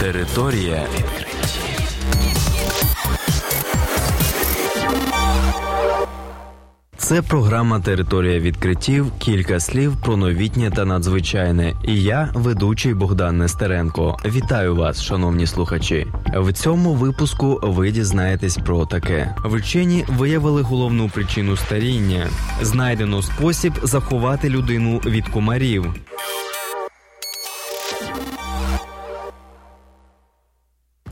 Територія відкриттів. Це програма Територія відкриттів. Кілька слів про новітнє та надзвичайне. І я, ведучий Богдан Нестеренко. Вітаю вас, шановні слухачі. В цьому випуску ви дізнаєтесь про таке: вчені виявили головну причину старіння. Знайдено спосіб заховати людину від комарів.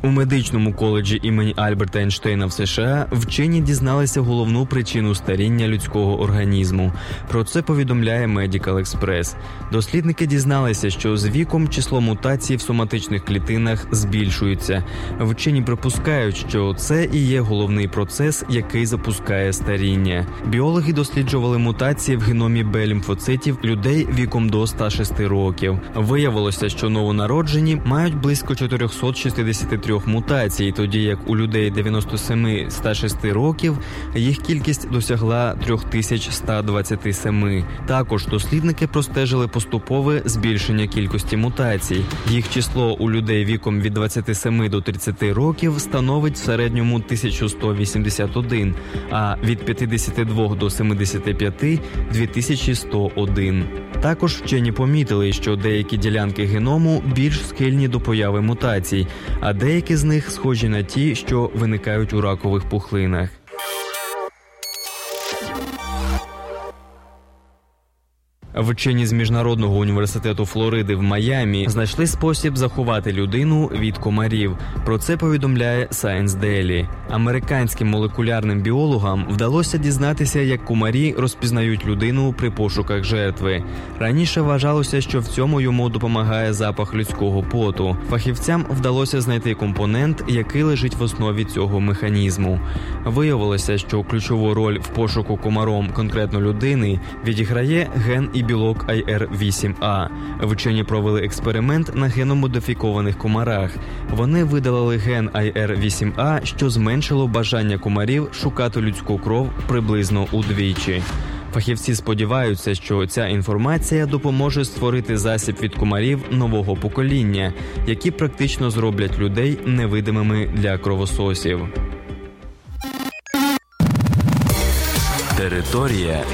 У медичному коледжі імені Альберта Ейнштейна в США вчені дізналися головну причину старіння людського організму. Про це повідомляє Medical Express. Дослідники дізналися, що з віком число мутацій в соматичних клітинах збільшується. Вчені припускають, що це і є головний процес, який запускає старіння. Біологи досліджували мутації в геномі Б-лімфоцитів людей віком до 106 років. Виявилося, що новонароджені мають близько 463 трьох мутацій, тоді як у людей 97-106 років їх кількість досягла 3127. Також дослідники простежили поступове збільшення кількості мутацій. Їх число у людей віком від 27 до 30 років становить в середньому 1181, а від 52 до 75 – 2101. Також вчені помітили, що деякі ділянки геному більш схильні до появи мутацій, а деякі з них схожі на ті, що виникають у ракових пухлинах. Вчені з міжнародного університету Флориди в Майамі знайшли спосіб заховати людину від комарів. Про це повідомляє Science Daily. Американським молекулярним біологам вдалося дізнатися, як комарі розпізнають людину при пошуках жертви. Раніше вважалося, що в цьому йому допомагає запах людського поту. Фахівцям вдалося знайти компонент, який лежить в основі цього механізму. Виявилося, що ключову роль в пошуку комаром конкретно людини відіграє ген і білок IR8A. Вчені провели експеримент на геномодифікованих комарах. Вони видалили ген IR8A, що зменшило бажання комарів шукати людську кров приблизно удвічі. Фахівці сподіваються, що ця інформація допоможе створити засіб від комарів нового покоління, які практично зроблять людей невидимими для кровососів. Територія.